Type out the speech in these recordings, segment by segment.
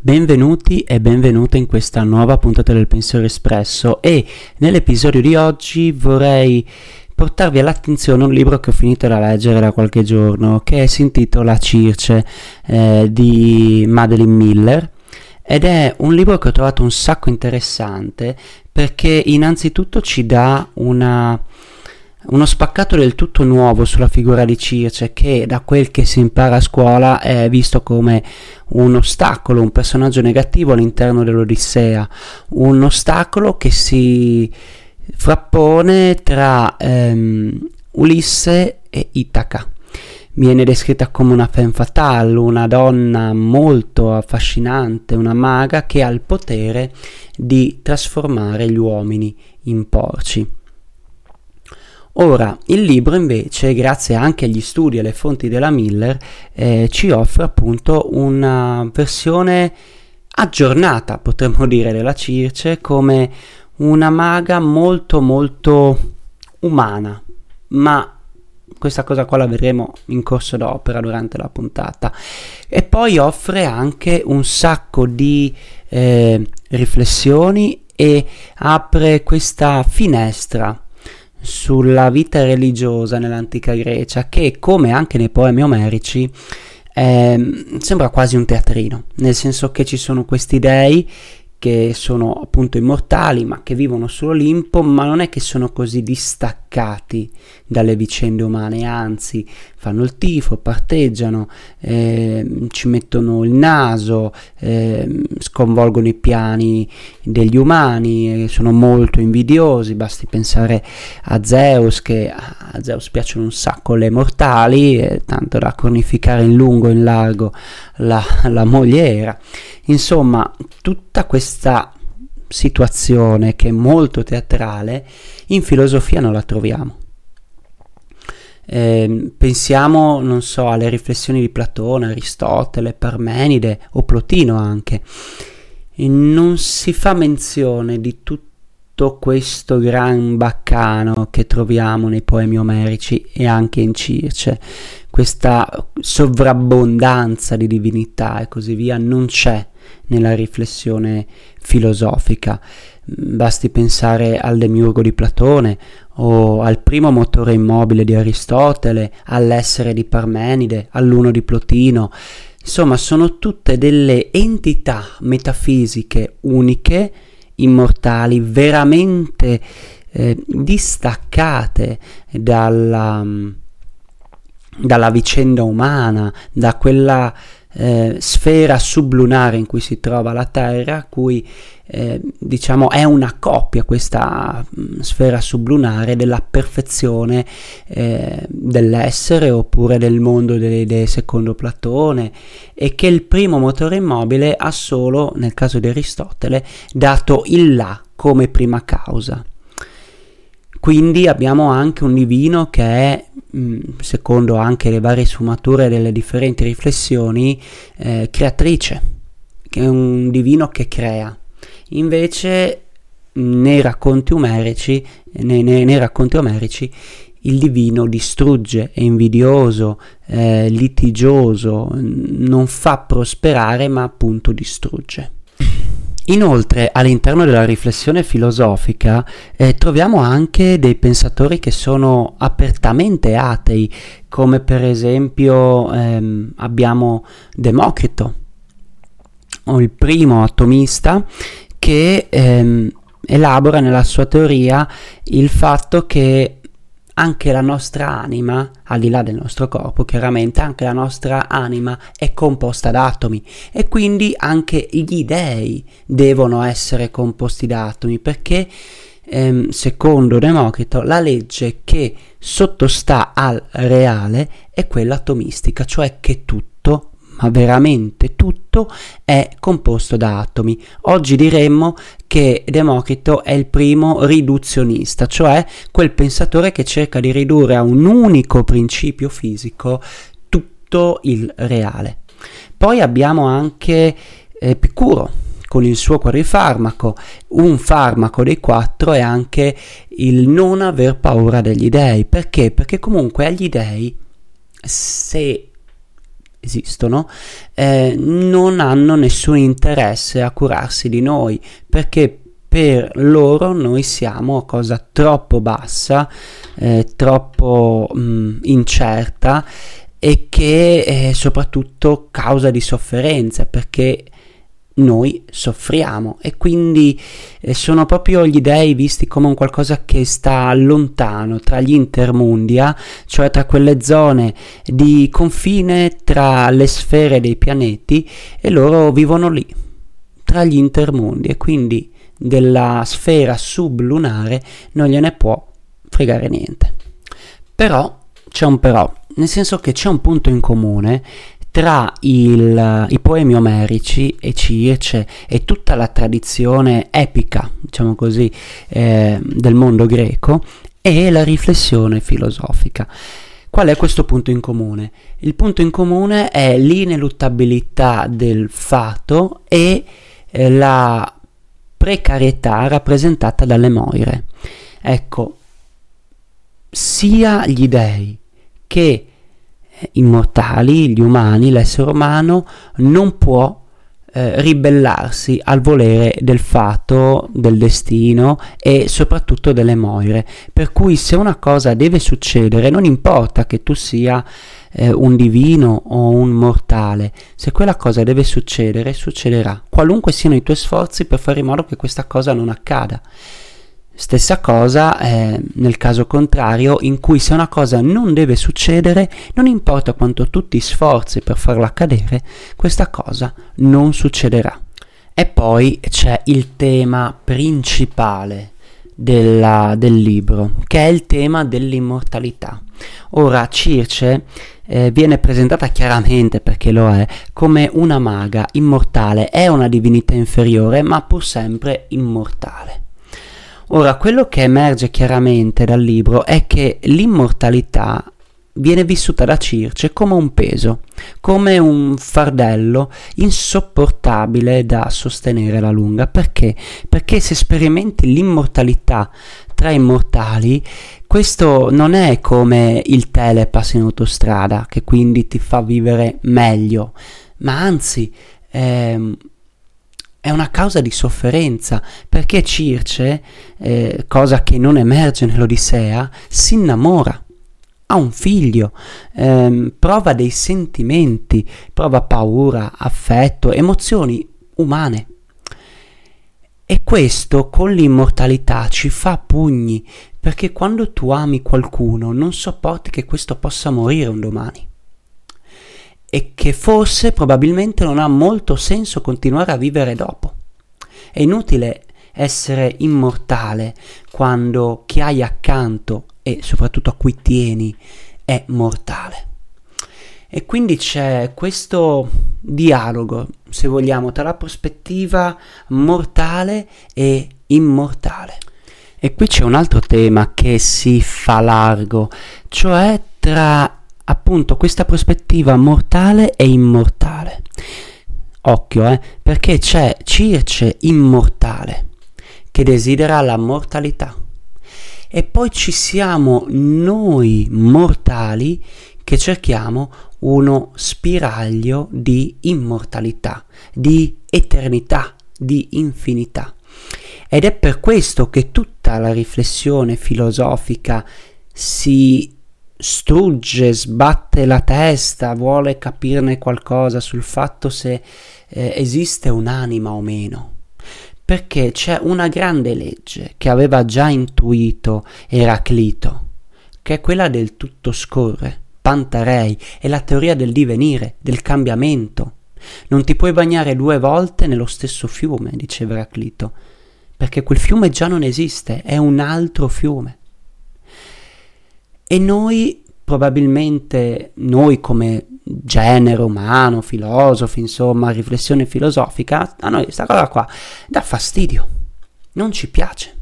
Benvenuti e benvenute in questa nuova puntata del Pensiero Espresso e nell'episodio di oggi vorrei portarvi all'attenzione un libro che ho finito da leggere da qualche giorno che si intitola Circe eh, di Madeline Miller ed è un libro che ho trovato un sacco interessante perché innanzitutto ci dà una uno spaccato del tutto nuovo sulla figura di Circe che da quel che si impara a scuola è visto come un ostacolo, un personaggio negativo all'interno dell'Odissea, un ostacolo che si frappone tra ehm, Ulisse e Itaca. Viene descritta come una femme fatale, una donna molto affascinante, una maga che ha il potere di trasformare gli uomini in porci. Ora, il libro invece, grazie anche agli studi e alle fonti della Miller, eh, ci offre appunto una versione aggiornata, potremmo dire, della Circe come una maga molto molto umana, ma questa cosa qua la vedremo in corso d'opera durante la puntata. E poi offre anche un sacco di eh, riflessioni e apre questa finestra sulla vita religiosa nell'antica Grecia che, come anche nei poemi omerici, eh, sembra quasi un teatrino, nel senso che ci sono questi dei che sono appunto immortali ma che vivono sull'Olimpo, ma non è che sono così distaccati dalle vicende umane, anzi fanno il tifo, parteggiano, eh, ci mettono il naso, eh, sconvolgono i piani degli umani, eh, sono molto invidiosi, basti pensare a Zeus che a Zeus piacciono un sacco le mortali, tanto da cornificare in lungo e in largo la, la mogliera. Insomma, tutta questa situazione che è molto teatrale, in filosofia non la troviamo. Eh, pensiamo, non so, alle riflessioni di Platone, Aristotele, Parmenide o Plotino anche. E non si fa menzione di tutto questo gran baccano che troviamo nei poemi omerici e anche in Circe. Questa sovrabbondanza di divinità e così via non c'è nella riflessione filosofica. Basti pensare al demiurgo di Platone o al primo motore immobile di Aristotele, all'essere di Parmenide, all'uno di Plotino. Insomma, sono tutte delle entità metafisiche uniche, immortali, veramente eh, distaccate dalla, dalla vicenda umana, da quella eh, sfera sublunare in cui si trova la Terra, cui eh, diciamo è una coppia questa mh, mm, sfera sublunare della perfezione eh, dell'essere oppure del mondo delle idee secondo Platone e che il primo motore immobile ha solo, nel caso di Aristotele, dato il là come prima causa. Quindi abbiamo anche un divino che è, mm, secondo anche le varie sfumature delle differenti riflessioni, eh, creatrice, che è un divino che crea. Invece nei racconti omerici, nei, nei, nei racconti omerici il divino distrugge, è invidioso, eh, litigioso, non fa prosperare ma appunto distrugge. Inoltre, all'interno della riflessione filosofica eh, troviamo anche dei pensatori che sono apertamente atei, come per esempio ehm, abbiamo Democrito, il primo atomista che ehm, elabora nella sua teoria il fatto che anche la nostra anima, al di là del nostro corpo, chiaramente anche la nostra anima è composta da atomi e quindi anche gli dei devono essere composti da atomi perché ehm, secondo Democrito la legge che sottostà al reale è quella atomistica, cioè che tutto ma veramente tutto è composto da atomi. Oggi diremmo che Democrito è il primo riduzionista, cioè quel pensatore che cerca di ridurre a un unico principio fisico tutto il reale. Poi abbiamo anche Epicuro con il suo quadrifarmaco. Un farmaco dei quattro è anche il non aver paura degli dei. Perché? Perché comunque agli dei, se esistono, eh, non hanno nessun interesse a curarsi di noi, perché per loro noi siamo cosa troppo bassa, eh, troppo mh, mm, incerta e che è soprattutto causa di sofferenza perché noi soffriamo e quindi eh, sono proprio gli dei visti come un qualcosa che sta lontano tra gli intermundia, cioè tra quelle zone di confine tra le sfere dei pianeti e loro vivono lì, tra gli intermundi e quindi della sfera sublunare non gliene può fregare niente. Però c'è un però, nel senso che c'è un punto in comune tra il, i poemi omerici e Circe e tutta la tradizione epica, diciamo così, eh, del mondo greco e la riflessione filosofica. Qual è questo punto in comune? Il punto in comune è l'ineluttabilità del fato e eh, la precarietà rappresentata dalle moire. Ecco, sia gli dei che immortali, gli umani, l'essere umano non può eh, ribellarsi al volere del fato, del destino e soprattutto delle moire. Per cui se una cosa deve succedere, non importa che tu sia eh, un divino o un mortale, se quella cosa deve succedere, succederà, qualunque siano i tuoi sforzi per fare in modo che questa cosa non accada. Stessa cosa eh, nel caso contrario, in cui se una cosa non deve succedere, non importa quanto tu ti sforzi per farla accadere, questa cosa non succederà. E poi c'è il tema principale della, del libro, che è il tema dell'immortalità. Ora, Circe eh, viene presentata chiaramente, perché lo è, come una maga immortale, è una divinità inferiore, ma pur sempre immortale. Ora, quello che emerge chiaramente dal libro è che l'immortalità viene vissuta da Circe come un peso, come un fardello insopportabile da sostenere alla lunga. Perché? Perché se sperimenti l'immortalità tra immortali, questo non è come il telepass in autostrada, che quindi ti fa vivere meglio, ma anzi... Ehm, è una causa di sofferenza, perché Circe, eh, cosa che non emerge nell'Odissea, si innamora, ha un figlio, ehm, prova dei sentimenti, prova paura, affetto, emozioni umane. E questo con l'immortalità ci fa pugni, perché quando tu ami qualcuno non sopporti che questo possa morire un domani e che forse probabilmente non ha molto senso continuare a vivere dopo. È inutile essere immortale quando chi hai accanto e soprattutto a cui tieni è mortale. E quindi c'è questo dialogo, se vogliamo, tra la prospettiva mortale e immortale. E qui c'è un altro tema che si fa largo, cioè tra appunto questa prospettiva mortale e immortale. Occhio, eh, perché c'è Circe immortale che desidera la mortalità. E poi ci siamo noi mortali che cerchiamo uno spiraglio di immortalità, di eternità, di infinità. Ed è per questo che tutta la riflessione filosofica si strugge, sbatte la testa, vuole capirne qualcosa sul fatto se eh, esiste un'anima o meno. Perché c'è una grande legge che aveva già intuito Eraclito, che è quella del tutto scorre, Pantarei, è la teoria del divenire, del cambiamento. Non ti puoi bagnare due volte nello stesso fiume, diceva Eraclito, perché quel fiume già non esiste, è un altro fiume. E noi probabilmente, noi come genere umano, filosofi, insomma, riflessione filosofica, a noi questa cosa qua dà fastidio, non ci piace.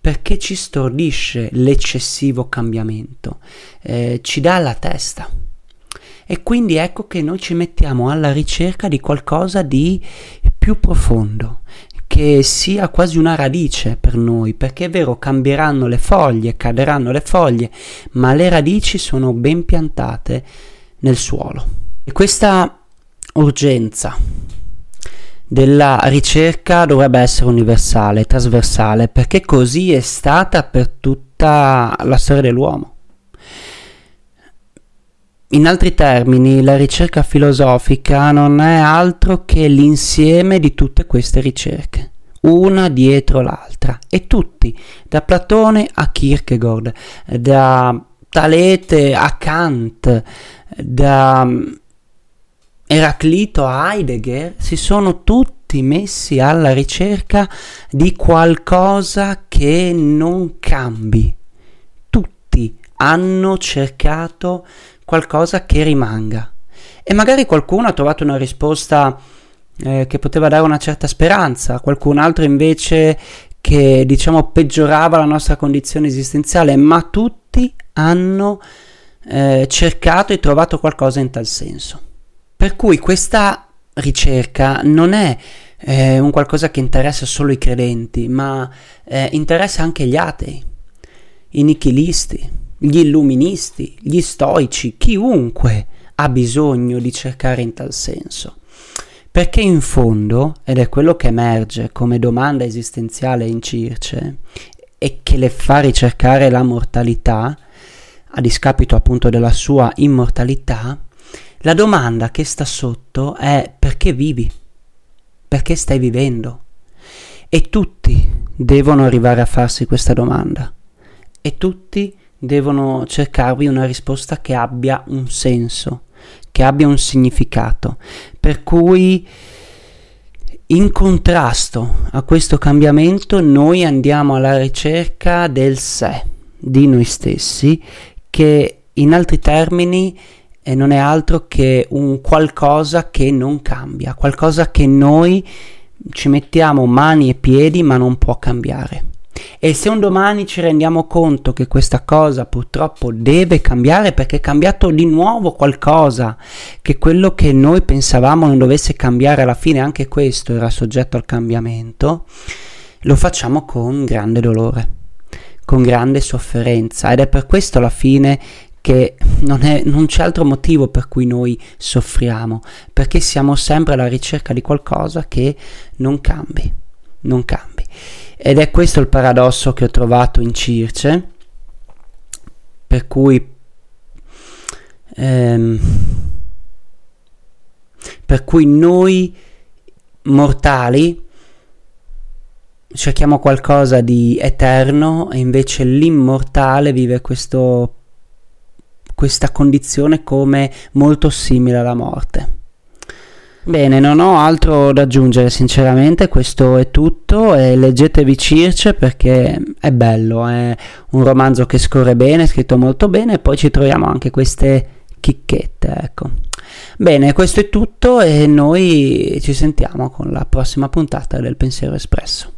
Perché ci stordisce l'eccessivo cambiamento, eh, ci dà la testa. E quindi ecco che noi ci mettiamo alla ricerca di qualcosa di più profondo, che sia quasi una radice per noi, perché è vero, cambieranno le foglie, caderanno le foglie, ma le radici sono ben piantate nel suolo, E questa urgenza della ricerca dovrebbe essere universale, trasversale, perché così è stata per tutta la storia dell'uomo. In altri termini, la ricerca filosofica non è altro che l'insieme di tutte queste ricerche, una dietro l'altra, e tutti, da Platone a Kierkegaard, da Talete a Kant, da Eraclito a Heidegger, si sono tutti messi alla ricerca di qualcosa che non cambi. Tutti hanno cercato qualcosa che rimanga. E magari qualcuno ha trovato una risposta eh, che poteva dare una certa speranza, qualcun altro invece che diciamo peggiorava la nostra condizione esistenziale, ma tutti hanno eh, cercato e trovato qualcosa in tal senso. Per cui questa ricerca non è eh, un qualcosa che interessa solo i credenti, ma eh, interessa anche gli atei, i nichilisti, gli illuministi, gli stoici, chiunque ha bisogno di cercare in tal senso. Perché in fondo, ed è quello che emerge come domanda esistenziale in Circe, e che le fa ricercare la mortalità, a discapito appunto della sua immortalità, la domanda che sta sotto è perché vivi? Perché stai vivendo? E tutti devono arrivare a farsi questa domanda. E tutti devono cercarvi una risposta che abbia un senso, che abbia un significato. Per cui in contrasto a questo cambiamento noi andiamo alla ricerca del sé, di noi stessi, che in altri termini eh, non è altro che un qualcosa che non cambia, qualcosa che noi ci mettiamo mani e piedi ma non può cambiare. E se un domani ci rendiamo conto che questa cosa purtroppo deve cambiare perché è cambiato di nuovo qualcosa, che quello che noi pensavamo non dovesse cambiare alla fine anche questo era soggetto al cambiamento, lo facciamo con grande dolore, con grande sofferenza ed è per questo alla fine che non, è, non, c'è altro motivo per cui noi soffriamo, perché siamo sempre alla ricerca di qualcosa che non cambi, non cambi. Ed è questo il paradosso che ho trovato in Circe, per cui, ehm, per cui noi mortali cerchiamo qualcosa di eterno e invece l'immortale vive questo, questa condizione come molto simile alla morte. Bene, non ho altro da aggiungere sinceramente, questo è tutto e leggetevi Circe perché è bello, è un romanzo che scorre bene, scritto molto bene e poi ci troviamo anche queste chicchette, ecco. Bene, questo è tutto e noi ci sentiamo con la prossima puntata del Pensiero Espresso.